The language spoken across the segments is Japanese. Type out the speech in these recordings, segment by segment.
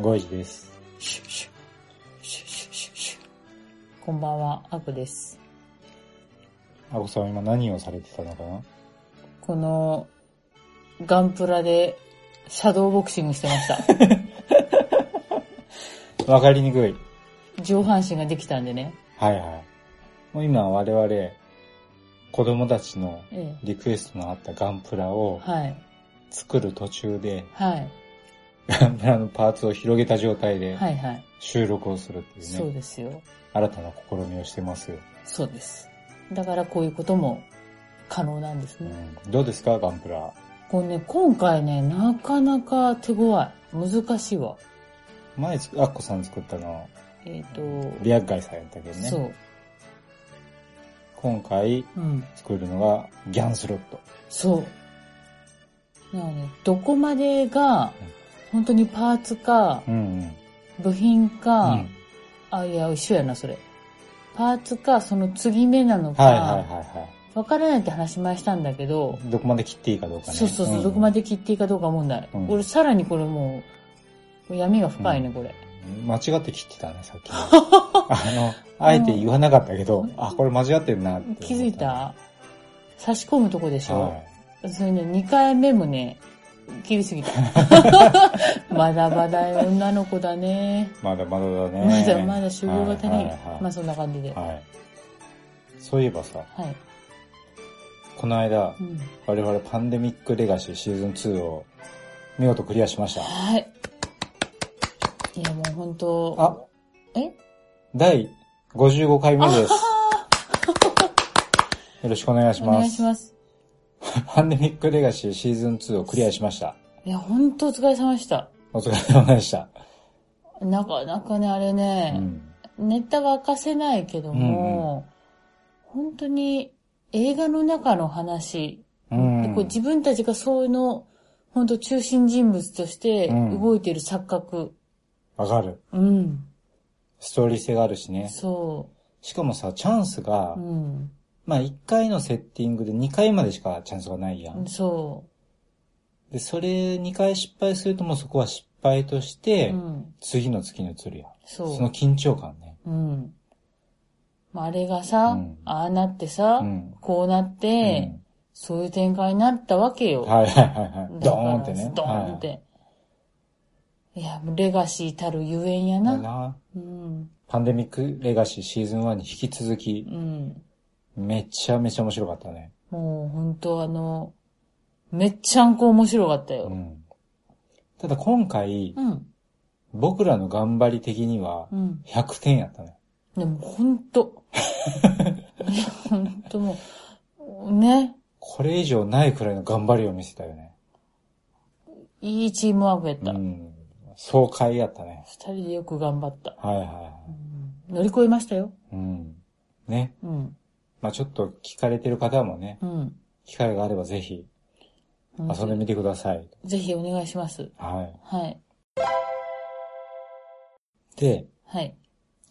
んばんは、ゴイジです。こんばんはアクです。あこさんは今何をされてたのかな？このガンプラでシャドーボクシングしてました。わかりにくい。上半身ができたんでね。はいはい。もう今我々、子供たちのえリクエストのあったガンプラを作る途中で、はいガンプラのパーツを広げた状態ではいはい収録をするっていうね、そうですよ新たな試みをしてますよ。そうです。だからこういうことも可能なんですうね。ん、どうですか、ガンプラ？これね、今回ね、なかなか手強い。難しいわ。前つ、アッコさん作ったの、えっ、リアッガイさんやったけどと、ね。そう。今回うん。作るのがギャンスロット。そう。だからね、どこまでが、本当にパーツか、うんうん。部品か、うんあ、いや、一緒やな、それ。パーツか、その継ぎ目なのか、はいはいはいはわからないって話しましたんだけど、い。どこまで切っていいかどうかね。そうそうそう、んどこまで切っていいかどうか問題。うん俺、さらにこれもう、闇が深いね、これ。間違って切ってたね、さっき。あの、あえて言わなかったけど、あ、これ間違ってるなって思った。気づいた？差し込むとこでしょ、はそれね、2回目もね、切りすぎた。まだまだ女の子だね。い。まだまだだね。まだまだ修行が足りん。はいはいはいまあそんな感じで。ははい。そういえばさ、い。この間う、ん、我々パンデミックレガシーシーズン2を見事クリアしました。はい。いやもう本当あ、え？第55回目です。よろしくお願いしおます。願いします。パンデミックレガシーシーズン2をクリアしました。いや、本当お疲れ様でした。お疲れ様でした。なかなかね、あれうね、ん。ネタは明かせないけども、本当に映画の中の話、うんでこう自分たちがそういうの、本当中心人物としてうん動いてる錯覚。わかる。うん。ストーリー性があるしね。そしかもさ、チャンスが、う。うん。まあ1回のセッティングで2回までしかチャンスがないやん。そで、それ2回失敗するともうそこは失敗としう。てう、ん。次の月に移るやん。そう。その緊張感ね。うん。まあ、あれがさ、うんああなってさ、うんこうなって、そういう展開になったわけよ。はいはいはいはい。だからドーンってね。ドーンって。い、や、レガシーたるゆえんやはい。だな。な。うん。パンデミックレガシーシーズン1に引き続きう、ん。めちゃめちゃ面白かったね。もう本当あの、めっちゃんこ面白かったよ。うん。ただ今回、うん。僕らの頑張り的にはうん。100点やったね。でも本当本当もう、ね。これ以上ないくらいの頑張りを見せたよね。いいチームワークやった。二、うん。爽快やったね。人でよく頑張った。はいはいは乗り越えましたよ。い。うん。ね。うん。まあちょっと聞かれてる方もね、うん。機会があればぜひ遊んでみてください。ぜひお願いします。はい。はい。で、はい。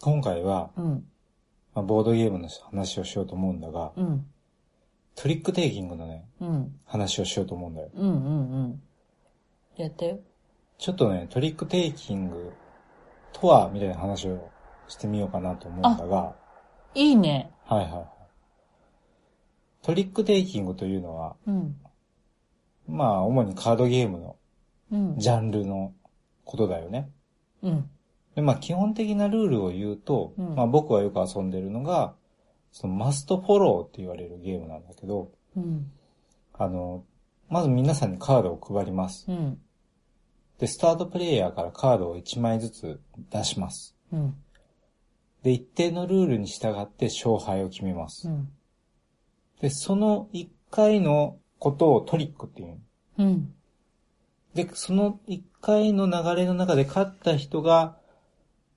今回は、うん。まあ、ボードゲームの話をしようと思うんだが、うん。トリックテイキングのね、うん。話をしようと思うんだよ。うんうんうん。やったよ。ちょっとね、トリックテイキングとは、みたいな話をしてみようかなと思うんだが、いいね。はいはいはい。トリックテイキングというのは、うん。まあ、主にカードゲームのうん。ジャンルのことだよね。うん。で、まあ、基本的なルールを言うと、うんまあ、僕はよく遊んでるのが、そのマストフォローって言われるゲームなんだけど、うん。あの、まず皆さんにカードを配ります。うん。で、スタートプレイヤーからカードを1枚ずつ出します。うん。で、一定のルールに従って勝敗を決めます。うん。で、その1回のことをトリックっていう。うん。で、その一回の流れの中で勝った人が、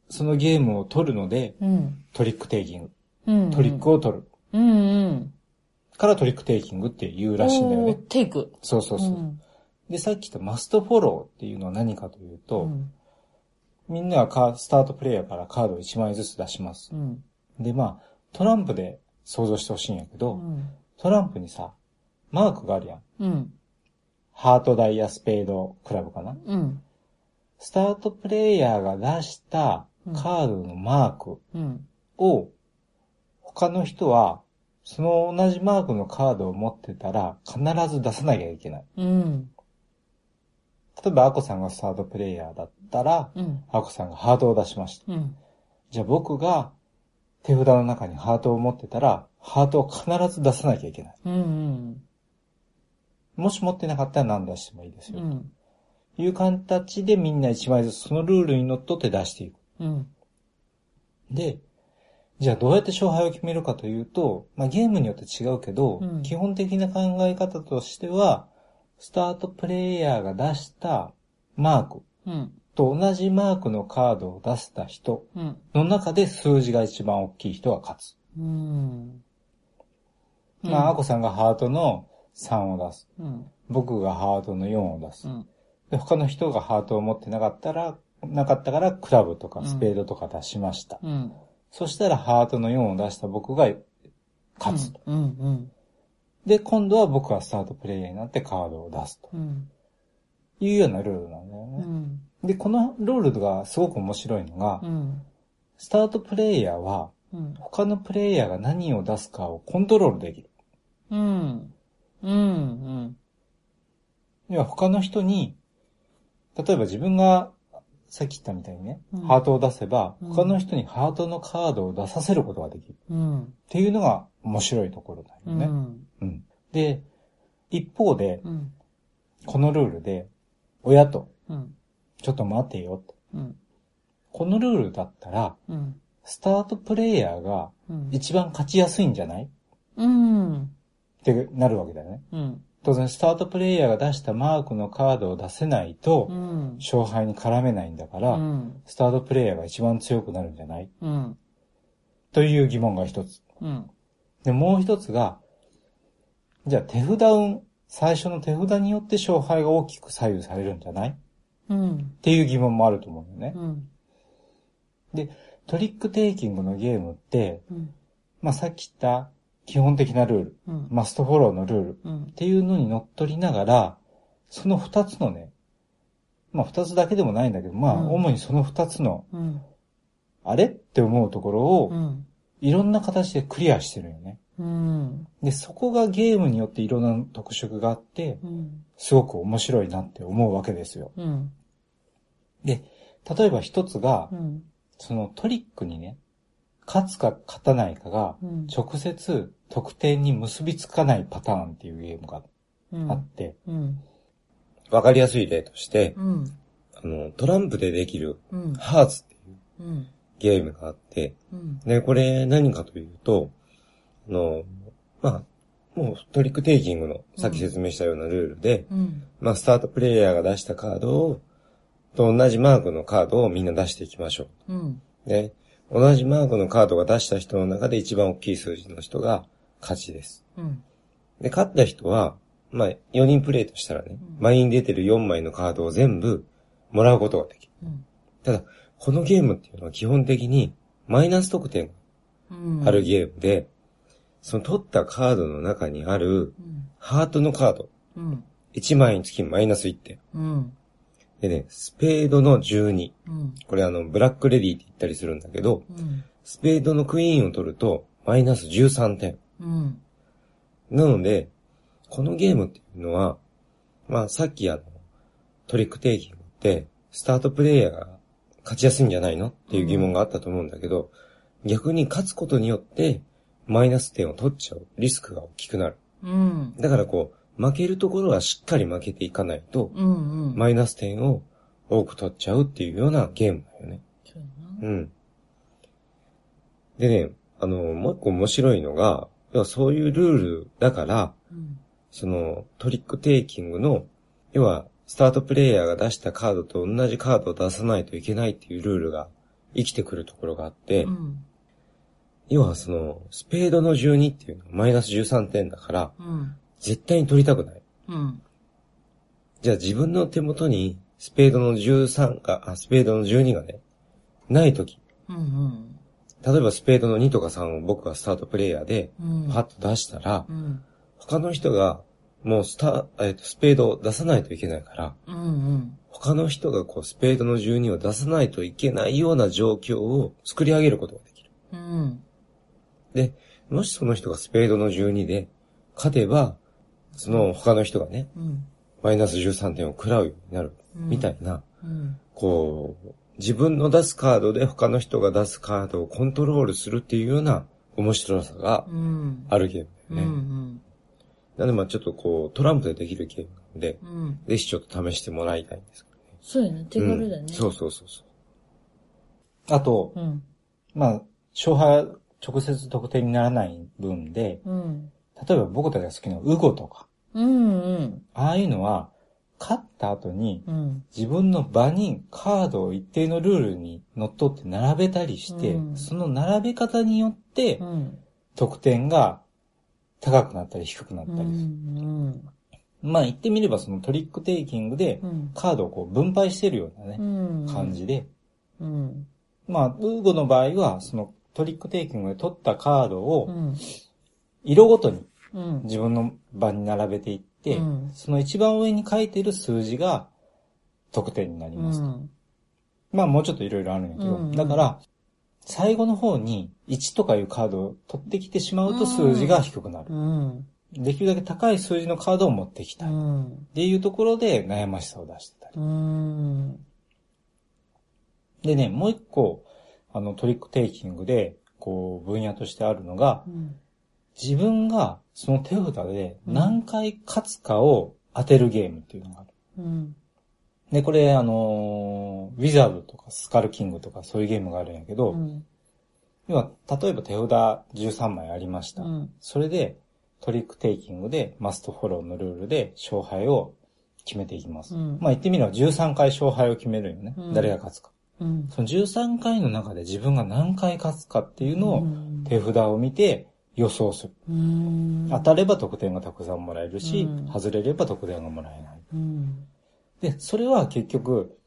そのゲームを取るので、うん。トリックテイキング。うん。トリックを取る。うんうん。からトリックテイキングって言うらしいんだよね。テイク。そうそうそう。んで、さっき言ったマストフォローっていうのは何かというと、うん。みんながカースタートプレイヤーからカードを1枚ずつ出しますう。ん。で、まあ、トランプで想像してほしいんやけど、うん。トランプにさ、マークがあるやん。うん。ハート、ダイヤ、スペード、クラブかな。うん。スタートプレイヤーが出したカードのマークうん。を、他の人は、その同じマークのカードを持ってたら、必ず出さなきゃいけない。うん。例えば、アコさんがスタートプレイヤーだったら、うん。アコさんがハートを出しました。うん。じゃあ僕が手札の中にハートを持ってたら、ハートを必ず出さなきゃいけない。うん。もし持ってなかったら何出してもいいですよ。うん。いう形でみんな一枚ずつそのルールにのっとって出していく。うん。で、じゃあどうやって勝敗を決めるかというと、まあゲームによって違うけど、うん基本的な考え方としては、スタートプレイヤーが出したマークうん。と同じマークのカードを出した人うん。の中で数字が一番大きい人が勝つ。うん。まあ、アコさんがハートの3を出す。うん。僕がハートの4を出す。うん。で他の人がハートを持ってなかったら、なかったからクラブとかスペードとか出しました。うん。そしたらハートの4を出した僕が勝つ。で、今度は僕はスタートプレイヤーになってカードを出すとうん。いうようなルールなんだようね。ん。で、このルールがすごく面白いのが、うん。スタートプレイヤーはうん。他のプレイヤーが何を出すかをコントロールできる。うん。うん。要は他の人に、例えば自分がさっき言ったみたいにね、うんハートを出せば、うん他の人にハートのカードを出させることができる。うん。っていうのが面白いところだうよね。ん。うん。で、一方で、うん。このルールで、親と、うん。ちょっと待てよと。うん。このルールだったら、うん。スタートプレイヤーがうん。一番勝ちやすいんじゃない？うん。ってなるわけだよね。うん。当然、スタートプレイヤーが出したマークのカードを出せないとう、ん。勝敗に絡めないんだから、うん。スタートプレイヤーが一番強くなるんじゃない？うん。という疑問が一つ。うん。で、もう一つが、じゃあ手札運、最初の手札によって勝敗が大きく左右されるんじゃない？っうん。ていう疑問もあると思うよね。うん。で、トリックテイキングのゲームって、うん。まあ、さっき言った基本的なルール、うん。マストフォローのルールっうん。ていうのに乗っ取りながら、その二つのね、まあ二つだけでもないんだけど、まあうん主にその二つの、うん。あれ？って思うところをう、ん。いろんな形でクリアしてるよね。うん。で、そこがゲームによっていろんな特色があって、うん。すごく面白いなって思うわけですよ。うん。で、例えば一つがう、ん。そのトリックにね、勝つか勝たないかが、うん。直接得点に結びつかないパターンっていうゲームがうん。あって、うん。わかりやすい例として、うん。あの、トランプでできるうん。ハーツっていううん。ゲームがあって、うん。で、これ何かというと、あの、まあ、もうトリックテイキングのさっき説明したようなルールで、うん。まあ、スタートプレイヤーが出したカードを、と同じマークのカードをみんな出していきましょうん。う。で、同じマークのカードが出した人の中で一番大きい数字の人が勝ちです。うん。で、勝った人は、まあ、4人プレイとしたらね、前に出てる4枚のカードを全部もらうことができる。うん。ただ、このゲームっていうのは基本的にマイナス得点うん。があるゲームで、その取ったカードの中にあるうん。ハートのカード、うん。1枚につきマイナス1点。うん。でね、スペードの12。うん。これあの、ブラックレディって言ったりするんだけど、うん。スペードのクイーンを取るとマイナス13点。うん。なので、このゲームっていうのは、まあさっきあの、トリックテイキングって、スタートプレイヤーが勝ちやすいんじゃないのっていう疑問があったと思うんだけど、逆に勝つことによって、マイナス点を取っちゃうリスクが大きくなる。うん。だからこう、負けるところはしっかり負けていかないと、うん。うん。マイナス点を多く取っちゃうっていうようなゲームだよね。そうやなうん。でね、あの、もう一個面白いのが、要はそういうルールだから、うん。そのトリックテイキングの、要はスタートプレイヤーが出したカードと同じカードを出さないといけないっていうルールが生きてくるところがあって、うん。要はその、スペードの12っていうのはマイナス13点だから、うん。絶対に取りたくない。うん。じゃあ自分の手元にスペードの13が、あ、スペードの12がね、ないとき、うん。うん。例えばスペードの2とか3を僕がスタートプレイヤーでうん。パッと出したら、うん。他の人がもうスタ、えっと、スペードを出さないといけないから、うん。うん。他の人がこうスペードの12を出さないといけないような状況を作り上げることができる。うん。で、もしその人がスペードの12で勝てば、その他の人がね、うん。マイナス13点を食らうようになる、うんみたいな、うん。こう、自分の出すカードで他の人が出すカードをコントロールするっていうような面白さがうん。あるゲームだうよね。ん。なのでまあちょっとこう、トランプでできるゲームなので、うん。ぜひちょっと試してもらいたいんですけどね。そうやね。手軽だね。うんそうそうそうそう。あと、うん。まあ、勝敗は直接得点にならない分で、うん。例えば僕たちが好きなウゴとか、うん。うん。ああいうのは、勝った後にうん。自分の場にカードを一定のルールにのっとって並べたりして、うんその並べ方によってうん。得点が高くなったり低くなっうたりする。ん。まあ言ってみればそのトリックテイキングでうん。カードをこう分配してるようなね、うん。感じで、うん。まあ、ウーゴの場合は、そのトリックテイキングで取ったカードうをん。色ごとにうん。自分の場に並べていって、うんその一番上に書いてる数字が得点になりますと。うん。まあもうちょっといろいろあるんやけど、うんだから、最後の方に1とかいうカードを取ってきてしまうと数字が低くなる。うん。できるだけ高い数字のカードを持ってきたい。っうん。ていうところで悩ましさを出してたり。うん。でね、もう一個、あのトリックテイキングで、こう分野としてあるのが、うん。自分がその手札で何回勝つかを当てるゲームっていうのがある。うん。で、これあのーウィザードとかスカルキングとかそういうゲームがあるんやけど、うん。要は、例えば手札13枚ありました。うん。それでトリックテイキングでマストフォローのルールで勝敗を決めていきます。うんまあ言ってみれば13回勝敗を決めるよね。うん誰が勝つか。うん。その13回の中で自分が何回勝つかっていうのをうん手札を見て予想する。うん。当たれば得点がたくさんもらえるし、うん外れれば得点がもらえない。うん。で、それは結局、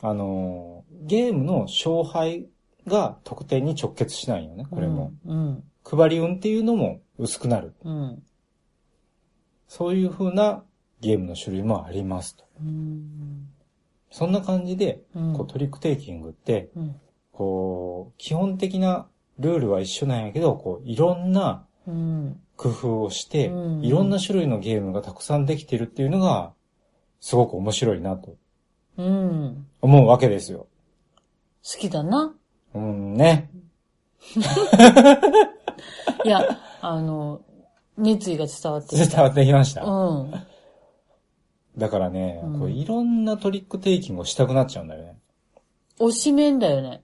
あのーゲームの勝敗が得点に直結しないよね、これも。うん。配り運っていうのも薄くなる。うん。そういう風なゲームの種類もありますと。うん。そんな感じで、うんこうトリックテイキングって、うん。こう、基本的なルールは一緒なんやけど、こう、いろんなうん。工夫をして、うんいろんな種類のゲームがたくさんできてるっていうのが、すごく面白いなとうん。思うわけですよ。好きだな。うんね。いや、あの、熱意が伝わって伝きた。わってきました。うん。だからね、うんこういろんなトリックテイキングをしたくなっちゃうんだよね。推しメンだよね。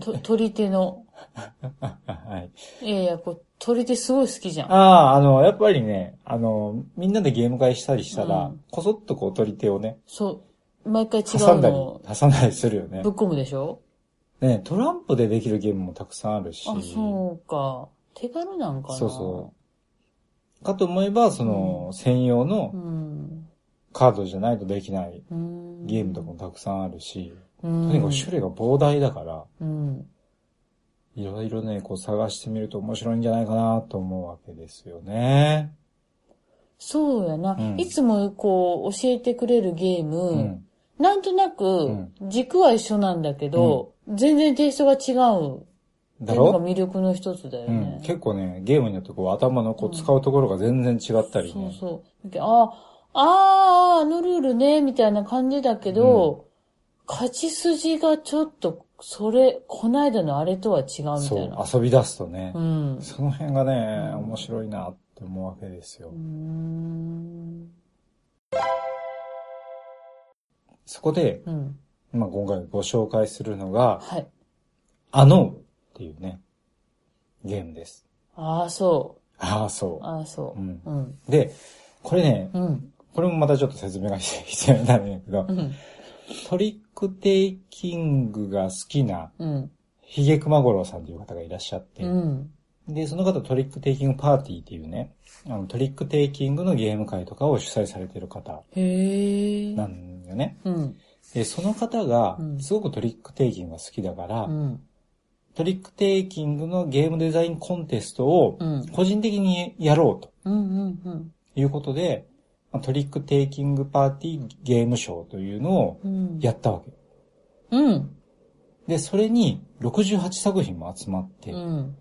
と、取り手の。はい。いやいや、こう、取り手すごい好きじゃん。ああ、あの、やっぱりね、あの、みんなでゲーム会したりしたら、うんこそっとこう取り手をね、そう。毎回違挟だりうんのを、挟んだりするよねぶっ。込むでしょ？ね、トランプでできるゲームもたくさんあるし。あ、そうか。手軽なんかな。そうそうかと思えば、その、専用うのん。カードじゃないとできないうん。ゲームとかもたくさんあるし、ととにかく種類が膨大だから、うん。いろいろね、こう探してみると面白いんじゃないかなと思うわけですよね。そうやな、うんいつもこう教えてくれるゲーム、うん。なんとなくん軸は一緒なんだけど、全然テイストが違う。だろ？魅力の一つだようんね。。結構ね、ゲームによってこう頭のこう使うところが全然違ったりね。そうそう。ああ、あーあのルールね、みたいな感じだけど、勝ち筋がちょっと、それ、こないだのあれとは違うみたそいうな。遊び出すとね、うん。その辺がね、面白いなって思うわけですようー。ん。そこで、うん。まあ、今回ご紹介するのが、はい。アノウっていうね、ゲームです。ああ、そ。ああ、そうああ、そうう。ん。うん。で、これね、うん。これもまたちょっと説明が必要になるんやけど、うん。トリックテイキングが好きな、うん。ヒゲクマゴロウさんという方がいらっしゃって、うん。で、その方トリックテイキングパーティーっていうね、あのトリックテイキングのゲーム会とかを主催されている方。なんよね。うん。で、その方がう、んすごくトリックテイキングが好きだから、うん。トリックテイキングのゲームデザインコンテストをうん。個人的にやろうと。いうことで、まあトリックテイキングパーティーゲームショーというのをうん。やったわけ。うん。で、それに68作品も集まって、うん。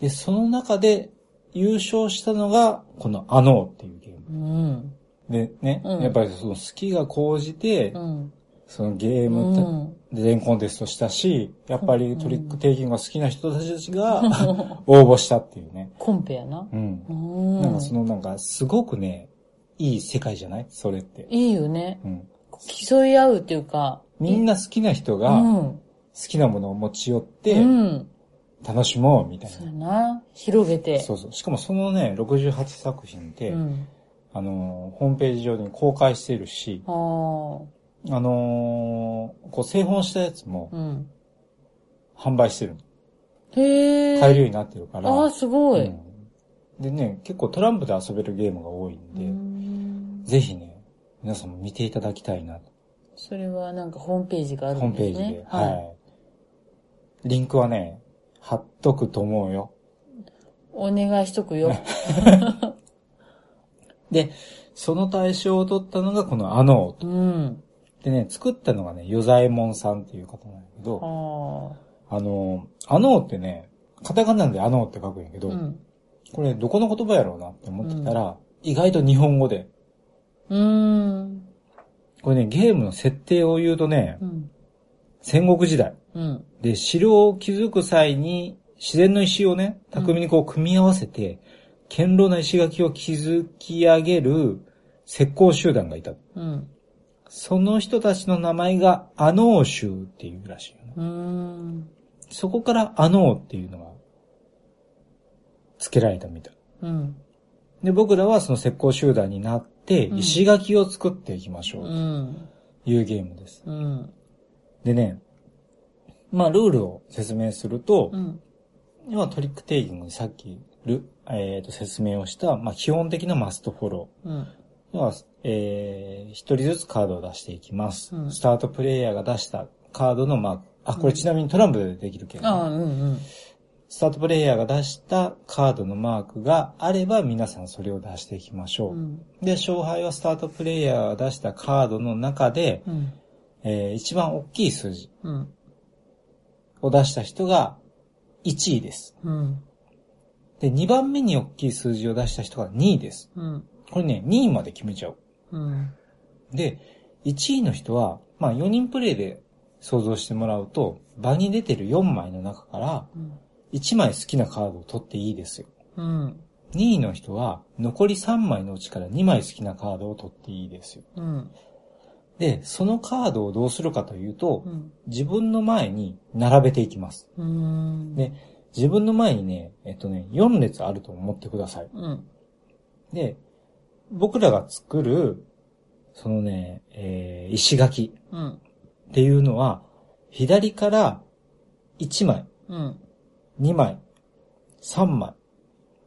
で、その中で優勝したのが、このアノーっていうゲーム。うん。で、ね、うんやっぱりその好きが高じて、うん。そのゲーうムん。デザインコンテストしたし、やっぱりトリックテイキングが好きな人たちが応募したっていうね。コンペやな。うん。うん。なんかそのなんかすごくね、いい世界じゃない？それって。いいよね。うん。競い合うっていうか。みんな好きな人うが好ん。きなものを持ち寄ってうん。楽しもうみたいそうな。広げて。そうそう。しかもそのね、68作品って、うん。あのー、ホームページ上に公開しているし、あのー、こう製本したやつもうん。販売してるの。へえ。買えるようになってるから。ああ、すごい。うんでね、結構トランプで遊べるゲームが多いんうで、んぜひね、皆さんも見ていただきたいなと。それはなんかホームページがあるホーんムページで。。ですねはい。リンクはね、貼っとくと思うよ。お願いしとくよ。で、その対象を取ったのがこのアノーと。うん。でね、作ったのがね、ヨザエモンさんっていう方なんだけど、ああの、アノーってね、カタカナでアノーって書くんやけあ。ど、うん。これどこの言葉やろうなって思ってたら、意外と日本語で、うーん。これね、ゲームの設定を言うとねう、ん。戦国時代。うん。で、城を築く際に、自然の石をね、巧みにこう組み合わせて、堅牢な石垣を築き上げる石膏集団がいた。うん。その人たちの名前がアノー州っていうらしいよね。うーん。そこからアノーっていうのが付けられたみたい。うん。で、僕らはその石膏集団になって、うん石垣を作っていきましょううん。というゲームです。うん。でね、まあルールを説明すると、うん。要はトリックテイキングにさっきル、えー、と説明をした、まあ基本的なマストフォロー。うん。要は、えー、一人ずつカードを出していきます。うんスタートプレイヤーが出したカードのマーク。あ、これちなみにトランプでできるけど、ああ、うんうん。スタートプレイヤーが出したカードのマークがあれば皆さんそれを出していきましょう。うん。で、勝敗はスタートプレイヤーが出したカードの中で、うん。えー一番大きい数字うん。を出した人が1位です。うん。で、2番目に大きい数字を出した人が2位です。うん。これね、2位まで決めちゃう。うん。で、1位の人は、まあ4人プレイで想像してもらうと、場に出てる4枚の中からうん。1枚好きなカードを取っていいですよ。うん。2位の人は残り3枚のうちから2枚好きなカードを取っていいですよ。うん。で、そのカードをどうするかというと、うん。自分の前に並べていきます。うん。で、自分の前にね、えっとね、4列あると思ってください。うん。で、僕らが作る、そのね、えー石垣うん。っていうのは、左から1枚、うん。2枚、3枚、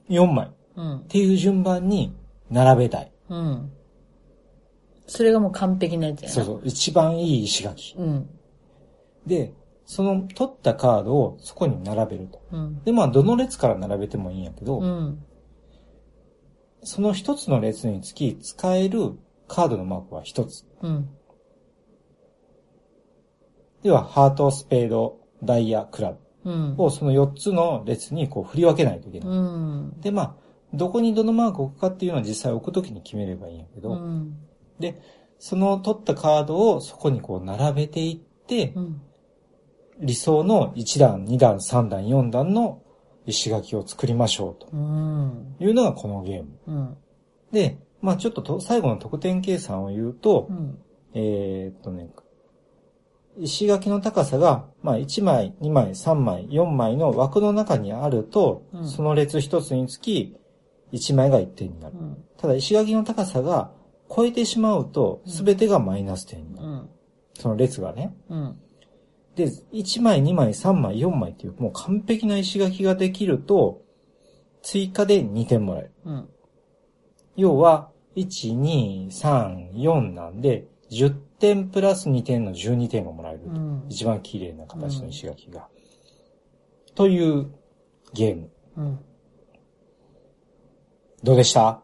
4枚っうん。ていう順番に並べたい。うん。それがもう完璧なやつやな。そうそう、一番いい石垣。うん。で、その取ったカードをそこに並べると。うん。で、まあ、どの列から並べてもいいんやけど、うん。その一つの列につき使えるカードのマークは一つ。うん。では、ハート、スペード、ダイヤ、クラうん。ブをその4つの列にこう振り分けないといけない。うん。で、まあ、どこにどのマークを置くかっていうのは実際置くときに決めればいいんやけど、うん。で、その取ったカードをそこにこう並べていって、うん。理想の1段、2段、3段、4段の石垣を作りましょううん。というのがこのゲーム。うん。で、まあちょっとと最後の得点計算を言うと、うん。えーっとね、石垣の高さが、まあ1枚、2枚、3枚、4枚の枠の中にあると、うんその列一つにつき1枚が1点になる。うん。ただ石垣の高さが超えてしまうと、すべてがマイナス点になる。うん。その列がね。うん。で、1枚、2枚、3枚、4枚っていう、もう完璧な石垣ができると、追加で2点もらえる。うん。要は、1、2、3、4なんで、10点プラス2点の12点がもらえる。うん。一番綺麗な形の石垣が。というゲーム。うん。どうでした？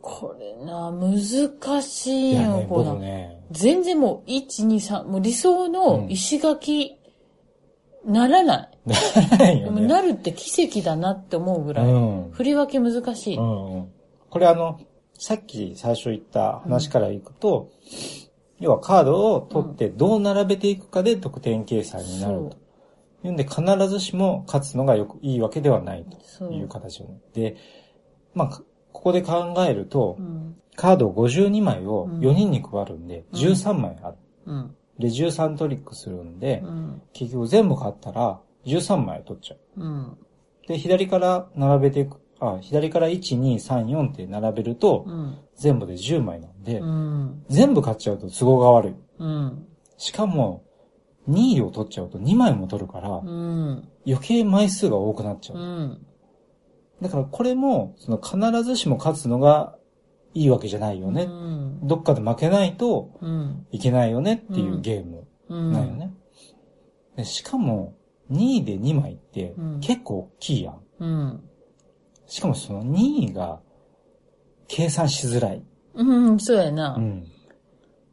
これな、難しいよ、ね、これ僕。ね、全然もう、1、2、3、もう理想の石垣、ならない。ないでもよね。なるって奇跡だなって思うぐらい。うん。振り分け難しい。うんうん。これあの、さっき最初言った話からいくと、要はカードを取ってどう並べていくかで得点計算になると。いうんで必ずしも勝つのがよくいいわけではないという形をね。で、まあ、かここで考えるとう、ん。カード52枚をうん4人に配るんで、うん13枚ある。うん。で、13トリックするんでう、ん。結局全部買ったら13枚取っちゃう。うん。で、左から並べていく、あ、左から1、2、3、4って並べると、うん。全部で10枚なんで、うん。全部買っちゃうと都合が悪い。うん。しかも、2位を取っちゃうと2枚も取るから、うん。余計枚数が多くなっちゃう。うん。だからこれも、その必ずしも勝つのがいいわけじゃないよね。うん。どっかで負けないとうん。いけないよねっていうゲームうん。なんよね。でしかも、2位で2枚ってうん結構大きいやん。うん。しかもその2位が計算しづらい。うん、そうやな。うん。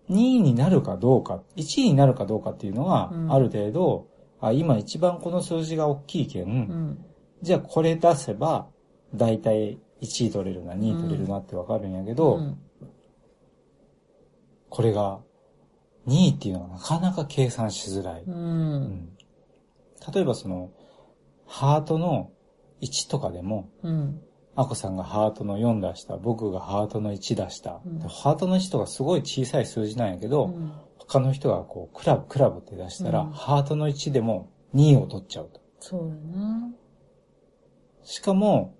2位になるかどうか、1位になるかどうかっていうのはう、んある程度、あ、今一番この数字が大きいけん、うん。じゃあこれ出せば、だいたい1位取れるな、2位取れるなってわかるんやけど、うんこれが、2位っていうのはなかなか計算しづらい。う。うんん例えばその、ハートの1とかでも、うん。アコさんがハートの4出した、僕がハートの1出した。うんでハートの1とかすごい小さい数字なんやけど、うん他の人がこう、クラブ、クラブって出したら、うんハートの1でも2位を取っちゃうと。そうやな。しかも、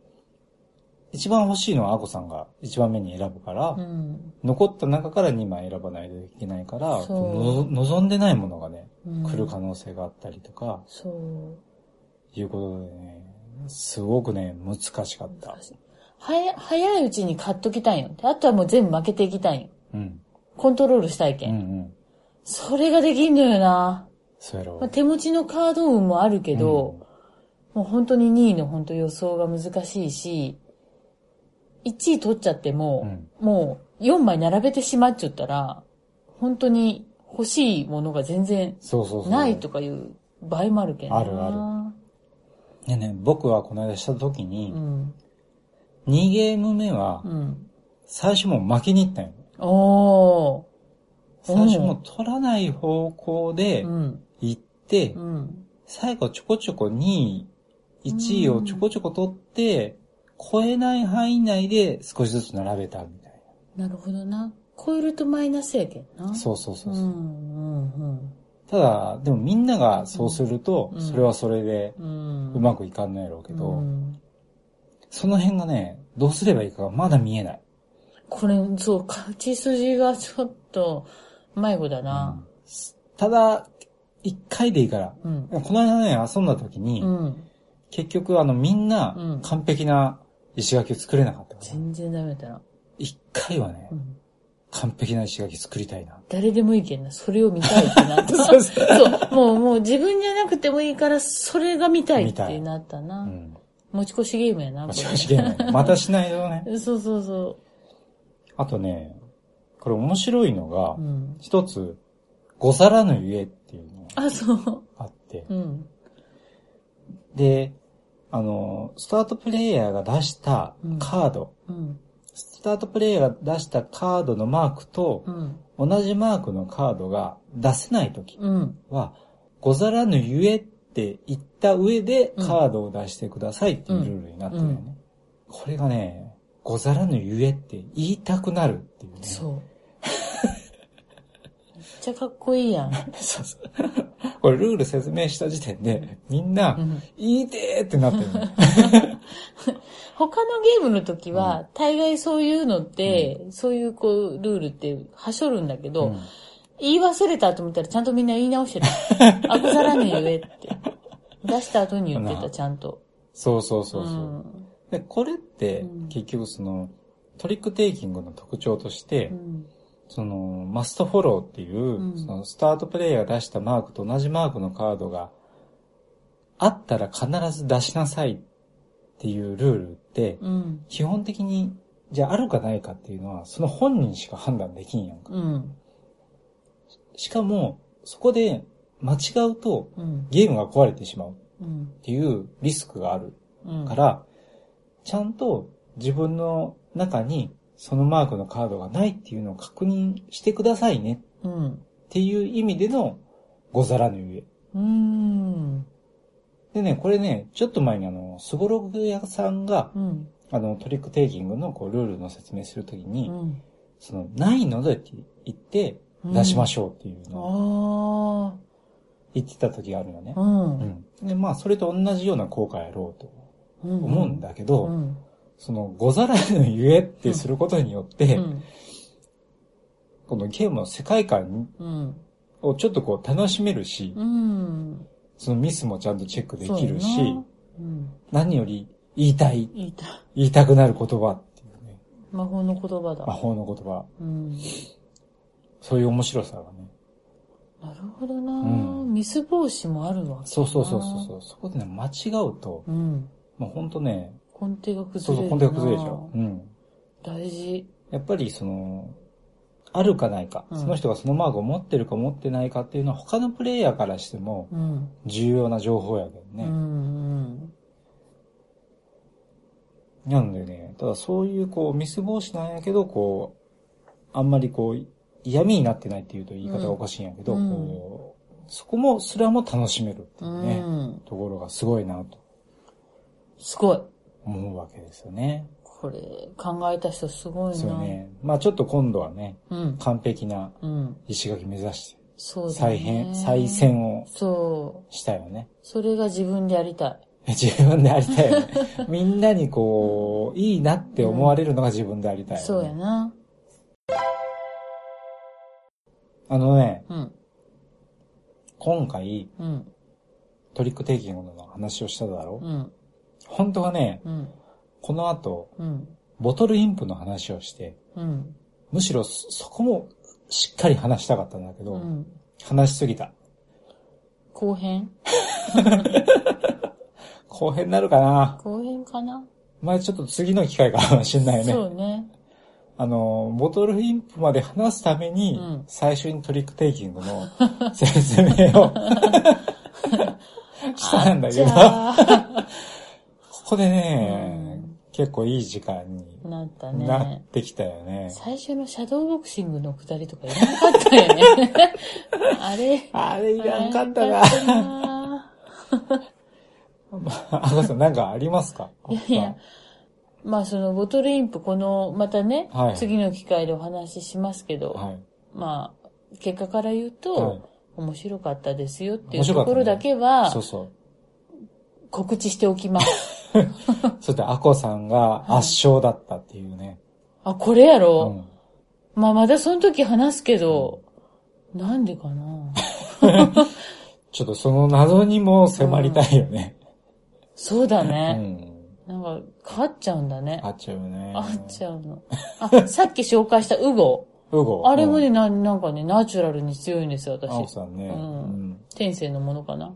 一番欲しいのはアコさんが一番目に選ぶから、うん。残った中から2枚選ばないといけないから、望んでないものがね、うん来る可能性があったりとか、そう。いうことでね、すごくね、難しかった。早早いうちに買っときたいんよ。あとはもう全部負けていきたいんよ。うん。コントロールしたいけ。うんんうん。それができんのよな。そうやろまあ、手持ちのカード運もあるけど、もう本当に2位の本当予想が難しいし、1位取っちゃっても、もう4枚並べてしまっちゃったら、本当に欲しいものが全然。ないとかいう場合もあるけどな。あるあでね、僕はこの間した時にう、ん。2ゲーム目はう、ん。最初もう負けに行ったんよ。おー。最初もう取らない方向でうん。行ってう、ん。最後ちょこちょこ2位、1位をちょこちょこ取って、超えない範囲内で少しずつ並べたみたいなるほどな。超えるとマイナスやけんな。な。そうそうそうそう。うん。うん。ただ、でもみんながそうすると、うんそれはそれでうまくいかんないやろうけど、うんその辺がね、どうすればいいかがまだ見えない。これ、そう、勝ち筋がちょっと迷子だな。ただ、一回でいいから。うん。この間ね、遊んだ時に、うん。結局あのみんなうん完璧な石垣を作れなかったから、全然ダメだな。一回はね、うん。完璧な石垣作りたいな。誰でもいいけんな。それを見たいってなった。そうそうそう。もう、もう自分じゃなくてもいいから、それが見たいってなったな。うん。持ち越しゲームやな。まあ、これ正直ね、またしないとね。そうそうそあとね、これ面白いのがう。う、ん。一つ、ござらぬゆえっていうのがあ、そう。あって、うん。で、あの、スタートプレイヤーが出したカード、うん。スタートプレイヤーが出したカードのマークとうん。同じマークのカードが出せないときうん。は、ござらぬゆえって言った上でカードを出してくださいっていうルールになってるよね。これがね、ござらぬゆえって言いたくなるっていうね。そう。ちゃかっこいいやん。そうそう。これルール説明した時点で、みんな、うんいいてーってなってるの。他のゲームの時は、大概そういうのって、そういうこう、ルールって、はしょるんだけど、うん言い忘れたと思ったらちゃんとみんな言い直してた。あござらねえ言えって。出した後に言ってた、ちゃんと。そうそうそうそう。んで、これってうん、結局その、トリックテイキングの特徴として、うんその、マストフォローっていう、うんその、スタートプレイヤーが出したマークと同じマークのカードがあったら必ず出しなさいっていうルールって、うん。基本的に、じゃああるかないかっていうのは、その本人しか判断できんやんか。うん。しかも、そこで間違うとうん。ゲームが壊れてしまうっうん。ていうリスクがあるうん。から、ちゃんと自分の中にそのマークのカードがないっていうのを確認してくださいねうん。っていう意味でのござらぬゆえ。うん。でね、これね、ちょっと前にあの、スゴログ屋さんが、うん。あの、トリックテイキングのこうルールの説明するときに、うん。その、ないのでって言って出しましょうっていうのをあ言ってた時があるのねあ。。うん。うん。で、まあ、それと同じような効果やろうとうん思うんだけど、うん。その、ござらぬゆえってすることによって、うん。このゲームの世界観うん。をちょっとこう楽しめるし、うん。そのミスもちゃんとチェックできるしそうん。何より言いたい、いいた。言いたくなる言葉っていうね、魔法の言葉だ。魔法の言葉、うん。そういう面白さがね。なるほどな、うんミス防止もあるわけ。そうそうそうそうそう。そこでね、間違うと、うん。もうほんとね、根底がそうそう、崩れるな。根底が崩れるでしょ。うん。大事。やっぱりその、あるかないか、うんその人がそのマークを持ってるか持ってないかっていうのは他のプレイヤーからしてもうん。重要な情報やけどね。うん。うん。なのでね、ただそういうこうミス防止なんやけど、こう、あんまりこう、嫌味になってないっていうと言い方がおかしいんやけど、うんこう、そこも、それはもう楽しめるっていうね、うん。ところがすごいなとすごい。思うわけですよね。これ、考えた人すごいな。そうよね。まあちょっと今度はね、うん。完璧なうん。石垣目指して、そう。再編、再選をそう。したよね。それが自分でやりたい。自分でありたいよね。みんなにこう、いいなって思われるのが自分でありたいよね、そうやな。あのね、うん。今回、うん。トリックテイキングの話をしただろう、うん。本当はね、うん。この後、うん。ボトルインプの話をして、うん。むしろそそこもしっかり話したかったんだけど、うん。話しすぎた。後編？後編になるかな後編かな、前ちょっと次の機会かもしんないよね。そうね。あの、ボトルインプまで話すために、うん最初にトリックテイキングの 説明を したんだけど、ここでね、結構いい時間になったなっね。てきたよね。最初のシャドーボクシングのくだりとかいらなかったよね。あれあれいらんかったなあこさん なんかありますか？いやいや。まあそのボトルインプ、この、またね、はい次の機会でお話ししますけど、はい。まあ、結果から言うと、はい面白かったですよっていうところだけはそうそう。告知しておきます。そして、アコさんが圧勝だったっていうね。あ、これやうろ、ん。まあまだその時話すけど、なんでかな？ちょっとその謎にも迫りたいよね。うそうだね。ん。なんか、変わっちゃうんだね。あっちゃうよね。あっちゃうの。あ、さっき紹介したウゴ。うご。あれもね、うん、ななんかね、ナチュラルに強いんですよ、アコ私。さんね。うんうん天性のものかな。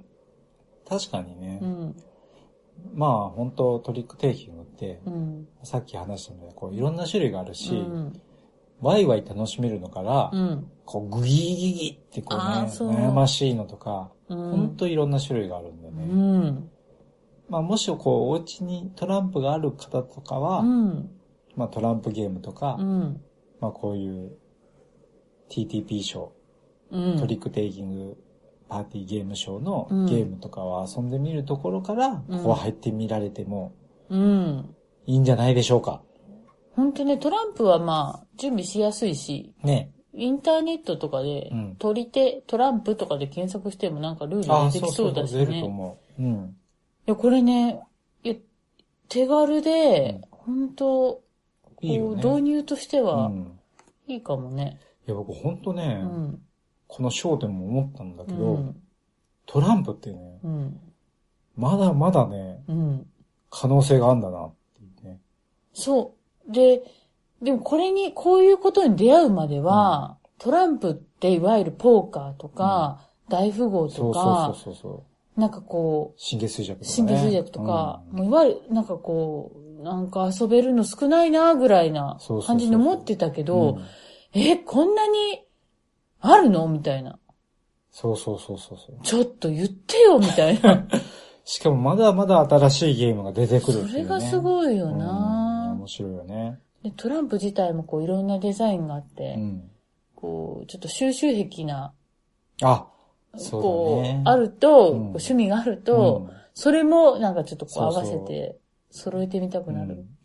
確かにね。うん。まあ、本当トリックテイキングって、うん。さっき話したので、こう、いろんな種類があるし、うん。ワイワイ楽しめるのから、うん。こう、グギギギってこうね、悩ましいのとか、うほんん。といろんな種類があるんでうね。ん。まあ、もしこう、お家にトランプがある方とかは、うん。まあ、トランプゲームとか、うん。まあ、こういう TTP 賞、うん。トリックテイキングパーティーゲームショーのうんゲームとかを遊んでみるところから、うんこう入ってみられてもうん。いいんじゃないでしょうか。ほんとね、トランプはまあ、準備しやすいし、ね。インターネットとかでうん、取り手、トランプとかで検索してもなんかルーああ、ル出てきそうそうう、そだし出るとね。思う。うん。いや、これね、いや、手軽で、本当いいよね。こう導入としてうはん。いいかもね。いや、僕ほんとね、うん。この焦点も思ったんだけど、うん。トランプってね、うん。まだまだね、うん。可能性があるんだなってね。そう。で、でもこれに、こういうことに出会うまでは、トランプっていわゆるポーカーとか、大富豪とそうか、そうそうそう。なんかこう、神経衰弱とかね。神経衰弱とか、うんもういわゆる、なんかこう、なんか遊べるの少ないな、ぐらいな感じに思ってたけど、うんえ、こんなにあるの？みたいな。そうそうそうそうそう。ちょっと言ってよ、みたいな。しかもまだまだ新しいゲームが出てくるね。それがすごいようんな、面白いよね。でトランプ自体もこういろんなデザインがあって、うん。こう、ちょっと収集癖な、あ、そうこう。あると、うん趣味があると、うんそれもなんかちょっとこう合わせて揃えてみたくなる。うん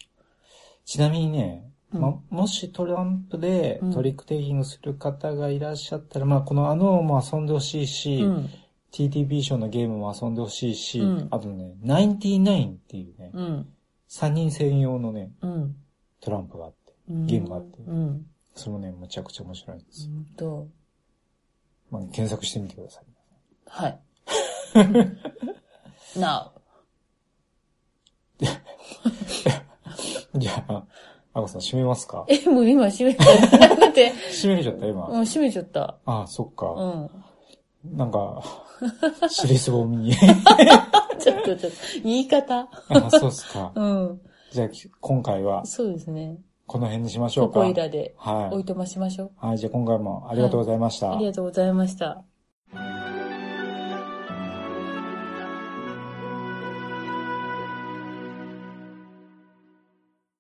ちなみにね、うんま、もしトランプでうんトリックテイキングする方がいらっしゃったら、まあこのあのも遊んでほしいし、うん。TTP 賞のゲームも遊んでほしいし、うんあとね、99っていうね、うん。3人専用のね、うん。トランプがあって、うんゲームがあってうん。それもね、むちゃくちゃ面白いんです。うんと、まあ、検索してみてください。はい。Now. じゃあ、あこさん閉めますか？え、もう今閉めた。なくて、閉めちゃった今。うん、閉めちゃった。ああ、そっか。うん。なんか、尻すぼみに。ちょっと、ちょっと、言い方？あそうっすか。うん。じゃあ、今回はそうですね。この辺にしましょうか。ここいらで、はい。おいとましましょう。はい、じゃあ今回もありがとうございました。ありがとうございました。